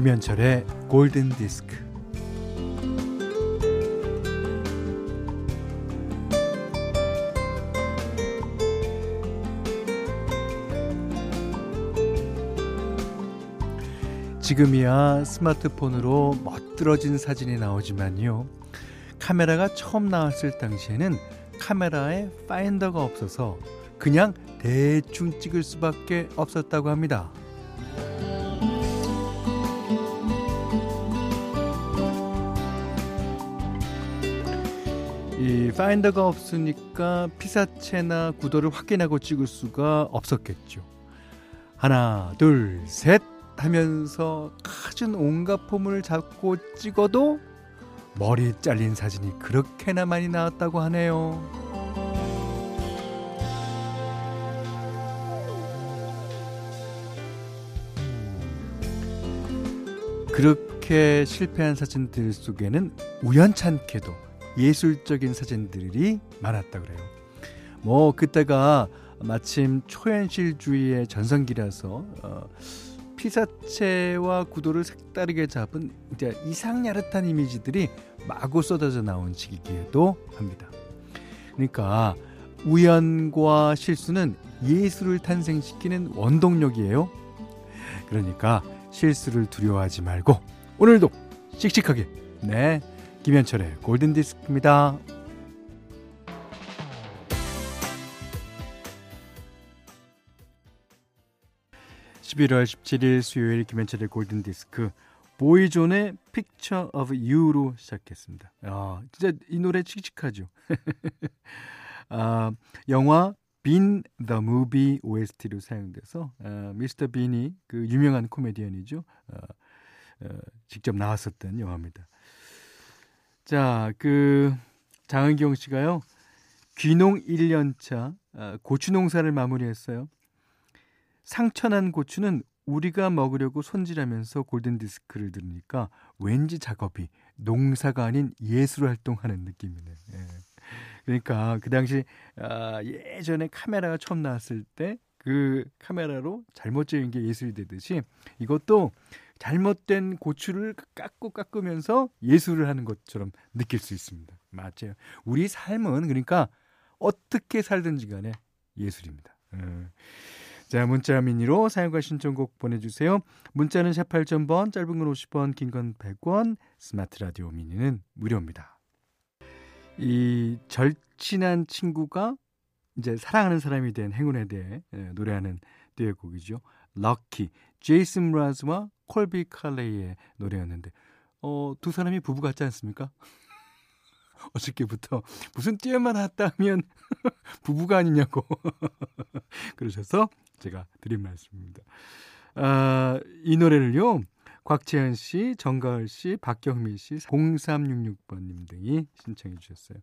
김현철의 골든 디스크. 지금이야 스마트폰으로 멋들어진 사진이 나오지만요. 카메라가 처음 나왔을 당시에는 카메라에 파인더가 없어서 그냥 대충 찍을 수밖에 없었다고 합니다. 이 파인더가 없으니까 피사체나 구도를 확인하고 찍을 수가 없었겠죠. 하나, 둘, 셋 하면서 가진 온갖 폼을 잡고 찍어도 머리 잘린 사진이 그렇게나 많이 나왔다고 하네요. 그렇게 실패한 사진들 속에는 우연찮게도 예술적인 사진들이 많았다 그래요. 뭐 그때가 마침 초현실주의의 전성기라서 어, 피사체와 구도를 색다르게 잡은 이제 이상야릇한 이미지들이 마구 쏟아져 나온 시기기도 합니다. 그러니까 우연과 실수는 예술을 탄생시키는 원동력이에요. 그러니까 실수를 두려워하지 말고 오늘도 씩씩하게 네 김현철의 골든 디스크입니다. 11월 17일 수요일 김현철의 골든 디스크 보이존의 Picture of You로 시작했습니다. 아, 진짜 이 노래 칙칙하죠. 아, 영화 Bean the movie OST로 사용돼서 어, 미스터 빈이 그 유명한 코미디언이죠. 어, 어, 직접 나왔었던 영화입니다. 자, 그 장은경 씨가요. 귀농 1년차 어, 고추 농사를 마무리했어요. 상처난 고추는 우리가 먹으려고 손질하면서 골든 디스크를 들으니까 왠지 작업이 농사가 아닌 예술 활동하는 느낌이네. 예. 그러니까 그 당시 아, 예전에 카메라가 처음 나왔을 때 그 카메라로 잘못 찍은 게 예술이 되듯이 이것도 잘못된 고추를 깎고 깎으면서 예술을 하는 것처럼 느낄 수 있습니다. 맞아요. 우리 삶은 그러니까 어떻게 살든지 간에 예술입니다. 음. 자, 문자 미니로 사용과 신청곡 보내주세요. 문자는 샵 8000번, 짧은 건 50원, 긴 건 100원, 스마트 라디오 미니는 무료입니다. 이 절친한 친구가 이제 사랑하는 사람이 된 행운에 대해 예, 노래하는 듀엣곡이죠. 럭키, 제이슨 브라즈와 콜비 칼레이의 노래였는데 어, 두 사람이 부부 같지 않습니까? 어저께부터 무슨 띠에만 왔다면 부부가 아니냐고 그러셔서 제가 드린 말씀입니다. 아, 이 노래를요. 곽채연 씨, 정가을 씨, 박경미 씨, 0366번님 등이 신청해 주셨어요.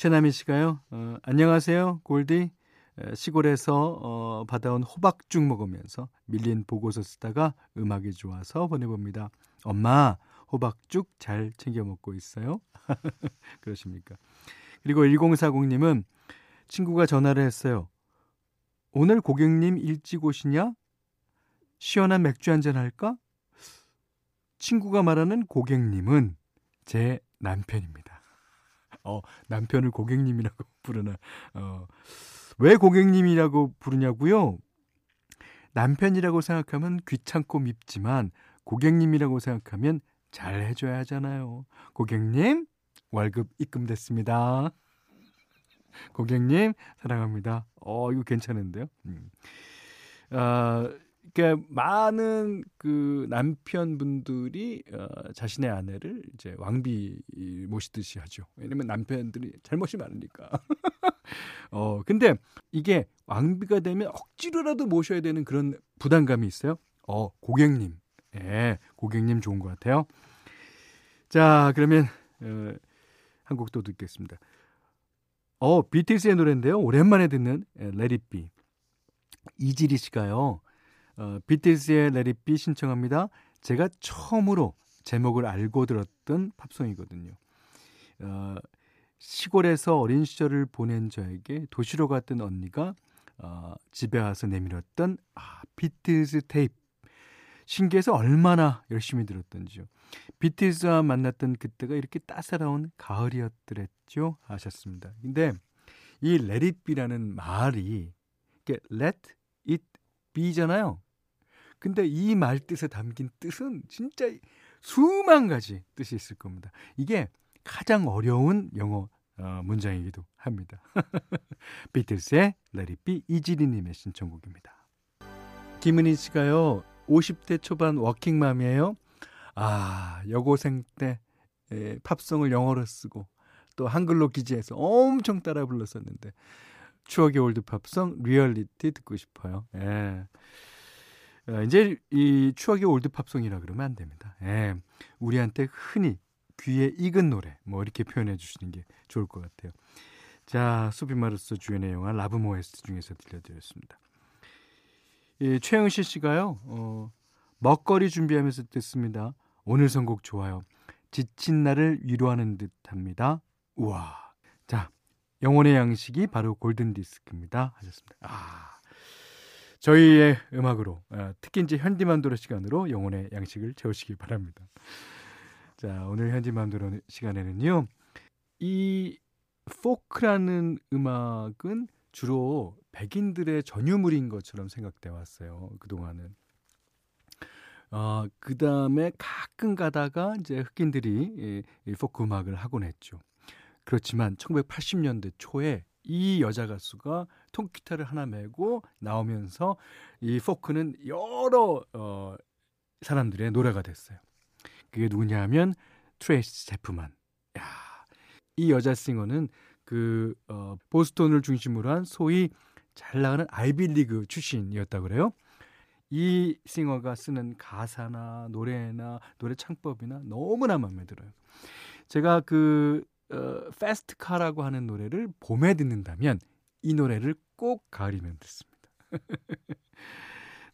최남희 씨가요. 어, 안녕하세요. 골디. 시골에서 어, 받아온 호박죽 먹으면서 밀린 보고서 쓰다가 음악이 좋아서 보내봅니다. 엄마, 호박죽 잘 챙겨 먹고 있어요? 그러십니까? 그리고 1040님은 친구가 전화를 했어요. 오늘 고객님 일찍 오시냐? 시원한 맥주 한잔 할까? 친구가 말하는 고객님은 제 남편입니다. 어, 남편을 고객님이라고 부르나. 어, 왜 고객님이라고 부르냐고요? 남편이라고 생각하면 귀찮고 밉지만 고객님이라고 생각하면 잘 해줘야 하잖아요. 고객님, 월급 입금됐습니다. 고객님, 사랑합니다. 어, 이거 괜찮은데요? 음. 아, 그러니까 많은 그 남편분들이 어, 자신의 아내를 이제 왕비 모시듯이 하죠. 왜냐면 남편들이 잘못이 많으니까. 어, 근데 이게 왕비가 되면 억지로라도 모셔야 되는 그런 부담감이 있어요. 어, 고객님. 예, 고객님 좋은 것 같아요. 자, 그러면 어, 한곡또 듣겠습니다. 어, 비틀스의 노래인데요. 오랜만에 듣는 레리비. 이지리 씨가요. 어, 비틀스의 레리비 신청합니다. 제가 처음으로 제목을 알고 들었던 팝송이거든요. 어, 시골에서 어린 시절을 보낸 저에게 도시로 갔던 언니가 어, 집에 와서 내밀었던 아, 비틀스 테이프 신기해서 얼마나 열심히 들었던지요. 비틀스와 만났던 그때가 이렇게 따사로운 가을이었더랬죠 하셨습니다. 근데 이 it be라는 말이 이게 let it be잖아요. 근데 이 말 뜻에 담긴 뜻은 진짜 수만 가지 뜻이 있을 겁니다. 이게 가장 어려운 영어 어, 문장이기도 합니다. 비틀스의 Let It Be 이지리님의 신청곡입니다. 김은희 씨가요, 50대 초반 워킹맘이에요. 아, 여고생 때 에, 팝송을 영어로 쓰고 또 한글로 기재해서 엄청 따라 불렀었는데 추억의 old 팝송 리얼리티 듣고 싶어요. 예. 어, 이제 이 추억의 old 팝송이라 그러면 안 됩니다. 예. 우리한테 흔히 귀에 익은 노래 뭐 이렇게 표현해 주시는 게 좋을 것 같아요. 자, 소피 마르소 주연의 영화 La Boum OST 중에서 들려드렸습니다. 예, 최영실 씨가요. 어, 먹거리 준비하면서 듣습니다. 오늘 선곡 좋아요. 지친 나를 위로하는 듯합니다. 우와. 자, 영혼의 양식이 바로 골든 디스크입니다. 하셨습니다. 아. 저희의 음악으로 어, 특히 이제 현디만도로 시간으로 영혼의 양식을 채우시기 바랍니다. 자, 오늘 현지맘대로 시간에는요. 이 포크라는 음악은 주로 백인들의 전유물인 것처럼 생각돼 왔어요. 그동안은. 어, 그 다음에 가끔 가다가 이제 흑인들이 이, 이 포크 음악을 하곤 했죠. 그렇지만 1980년대 초에 이 여자 가수가 통기타를 하나 메고 나오면서 이 포크는 여러 어, 사람들의 노래가 됐어요. 그게 누구냐 하면 트레이시 채프먼. 야, 이 여자 singer는 그 어, 보스턴을 중심으로 한 소위 잘 나가는 아이비리그 출신이었다 그래요. 이 singer가 쓰는 가사나 노래나 노래 창법이나 너무나 마음에 들어요. 제가 그 어, Fast Car라고 하는 노래를 봄에 듣는다면 이 노래를 꼭 가을이면 듣습니다.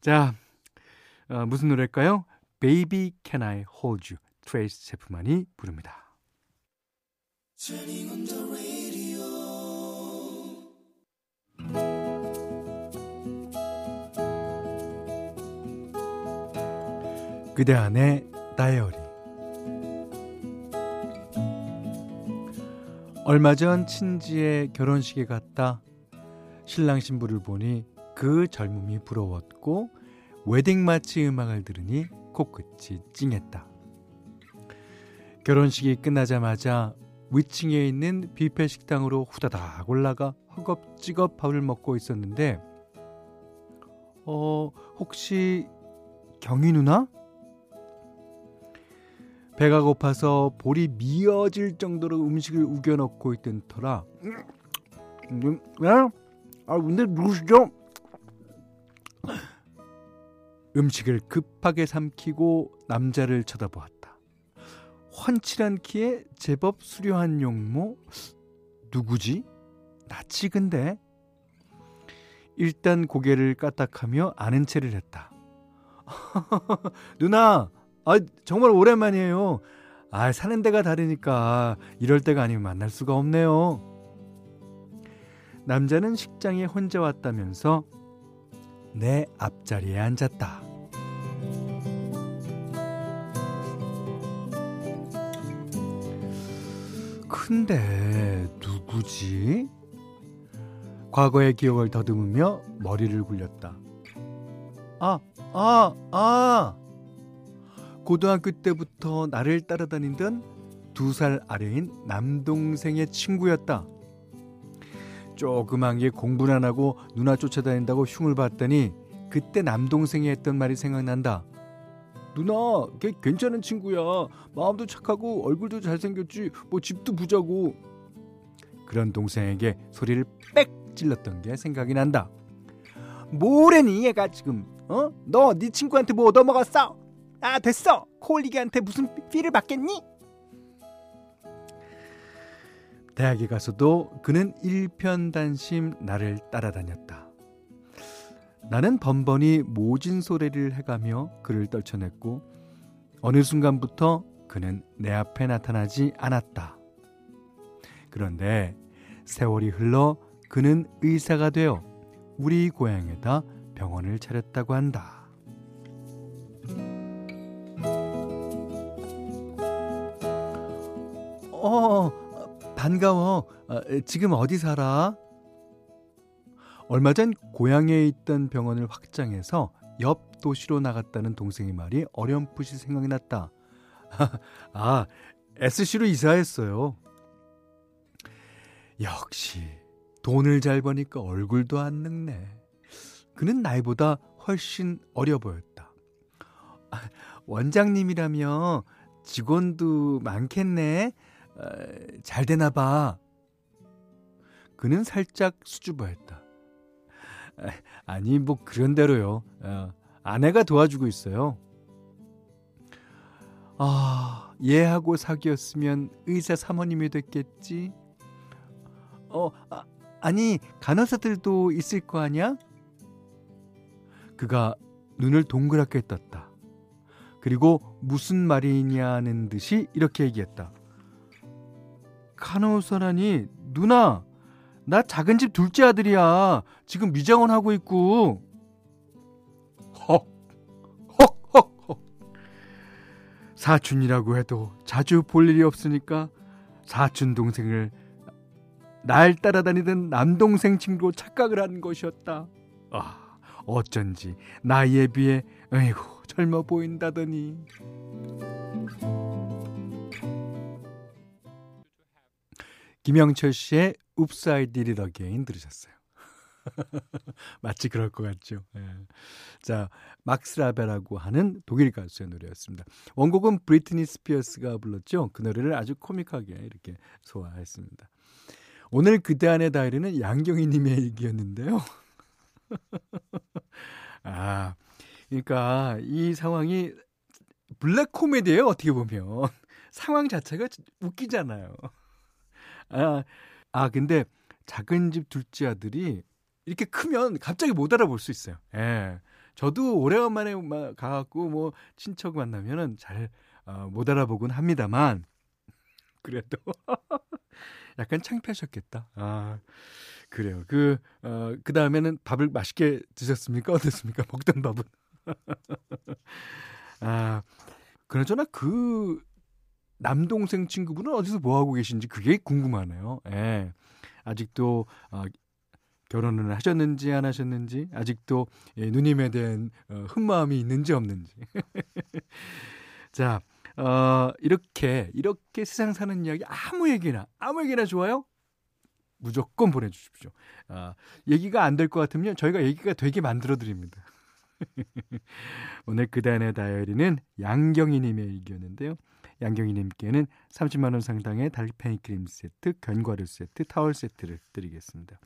자, 어, 무슨 노래일까요? Baby Can I Hold You 트레이시 채프먼이 부릅니다. 그대 안의 다이어리 얼마 전 친지의 결혼식에 갔다 신랑 신부를 보니 그 젊음이 부러웠고 웨딩 마치 음악을 들으니 코끝이 찡했다. 결혼식이 끝나자마자 위층에 있는 뷔페 식당으로 후다닥 올라가 허겁지겁 밥을 먹고 있었는데 어 혹시 경희 누나? 배가 고파서 볼이 미어질 정도로 음식을 우겨 넣고 있던 터라 음, 아 근데 누구시죠? 음식을 급하게 삼키고 남자를 쳐다보았다. 훤칠한 키에 제법 수려한 용모 누구지? 낯이 근데 일단 고개를 까딱하며 아는 체를 했다. 누나, 아 정말 오랜만이에요. 아 사는 데가 다르니까 이럴 때가 아니면 만날 수가 없네요. 남자는 식장에 혼자 왔다면서 내 앞자리에 앉았다. 근데 누구지? 과거의 기억을 더듬으며 머리를 굴렸다. 아, 아, 아! 고등학교 때부터 나를 따라다니던 두 살 아래인 남동생의 친구였다. 조그만 게 공부는 안 하고 누나 쫓아다닌다고 흉을 봤더니 그때 남동생이 했던 말이 생각난다. 누나, 걔 괜찮은 친구야. 마음도 착하고 얼굴도 잘생겼지. 뭐 집도 부자고. 그런 동생에게 소리를 빽 찔렀던 게 생각이 난다. 뭐래니 얘가 지금 어? 너 네 친구한테 뭐 얻어먹었어? 아 됐어. 코올리기한테 무슨 피를 받겠니? 대학에 가서도 그는 일편단심 나를 따라다녔다. 나는 번번이 모진 소리를 해가며 그를 떨쳐냈고 어느 순간부터 그는 내 앞에 나타나지 않았다. 그런데 세월이 흘러 그는 의사가 되어 우리 고향에다 병원을 차렸다고 한다. 어, 반가워. 어, 지금 어디 살아? 얼마 전 고향에 있던 병원을 확장해서 옆 도시로 나갔다는 동생의 말이 어렴풋이 생각이 났다. 아, SC로 이사했어요. 역시 돈을 잘 버니까 얼굴도 안 늙네. 그는 나이보다 훨씬 어려 보였다. 아, 원장님이라며 직원도 많겠네. 어, 잘 되나 봐. 그는 살짝 수줍어했다. 아니 뭐 그런 대로요. 어, 아내가 도와주고 있어요. 아, 얘하고 사귀었으면 의사 사모님이 됐겠지. 어, 아, 아니 간호사들도 있을 거 아니야? 그가 눈을 동그랗게 떴다. 그리고 무슨 말이냐는 듯이 이렇게 얘기했다. 간호사라니 누나 나 작은 집 둘째 아들이야. 지금 미장원 하고 있고. 헉, 헉, 헉, 헉. 사촌이라고 해도 자주 볼 일이 없으니까 사촌 동생을 날 따라다니던 남동생 친구로 착각을 한 것이었다. 아, 어쩐지 나이에 비해 에이구 젊어 보인다더니. 김영철 씨의 It Again 들으셨어요. 마치 그럴 것 같죠. 예. 자, 막스 라베라고 하는 독일 가수의 노래였습니다. 원곡은 브리트니 스피어스가 불렀죠. 그 노래를 아주 코믹하게 이렇게 소화했습니다. 오늘 그대 안의 다이리는 양경희 님의 얘기였는데요. 아, 그러니까 이 상황이 블랙 코미디예요, 어떻게 보면. 상황 자체가 웃기잖아요. 아, 아, 근데 작은 집 둘째 아들이 이렇게 크면 갑자기 못 알아볼 수 있어요. 예. 저도 오래간만에 가갖고 뭐 친척 만나면은 잘못 어, 알아보곤 합니다만 그래도 약간 창피하셨겠다. 아 그래요. 그 어, 그 다음에는 밥을 맛있게 드셨습니까? 어떻습니까? 먹던 밥은. 아 그나저나 그 남동생 친구분은 어디서 뭐 하고 계신지 그게 궁금하네요. 예. 아직도 어, 결혼을 하셨는지 안 하셨는지 아직도 예, 누님에 대한 어, 흠마음이 있는지 없는지. 자, 어, 이렇게 이렇게 세상 사는 이야기 아무 얘기나 아무 얘기나 좋아요. 무조건 보내주십시오. 아, 얘기가 안 될 것 같으면 저희가 얘기가 되게 만들어 드립니다. 오늘 그단의 다이어리는 양경희님의 얘기였는데요. 양경희님께는 30만 원 상당의 달팽이 크림 세트, 견과류 세트, 타월 세트를 드리겠습니다.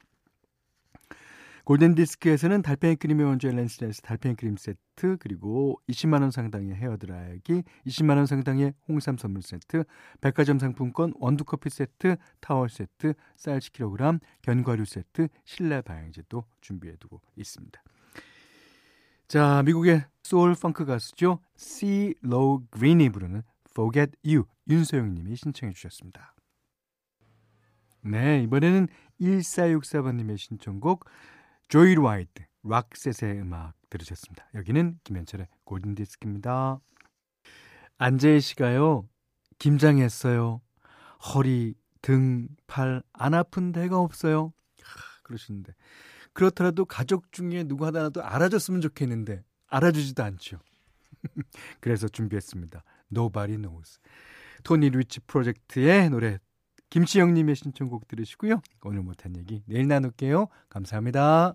골든 디스크에서는 달팽이 크림의 원조 렌스에서 달팽이 크림 세트 그리고 20만 원 상당의 헤어 드라이기 20만 원 상당의 홍삼 선물 세트 백화점 상품권 원두 커피 세트 타월 세트 쌀 10kg 견과류 세트 실내 방향제도 준비해 두고 있습니다. 자 미국의 소울 펑크 가수죠. CeeLo Green이 부르는 Forget You 윤소영 님이 신청해 주셨습니다. 네, 이번에는 1464번님의 신청곡 Joyride 록셋의 음악 들으셨습니다. 여기는 김현철의 골든디스크입니다. 안재희 씨가요. 김장했어요. 허리, 등, 팔 안 아픈 데가 없어요. 그러시는데 그렇더라도 가족 중에 누구 하나라도 알아줬으면 좋겠는데 알아주지도 않죠. 그래서 준비했습니다. Nobody Knows. 토니 루치 프로젝트의 노래 김치영님의 신청곡 들으시고요. 오늘 못한 얘기 내일 나눌게요. 감사합니다.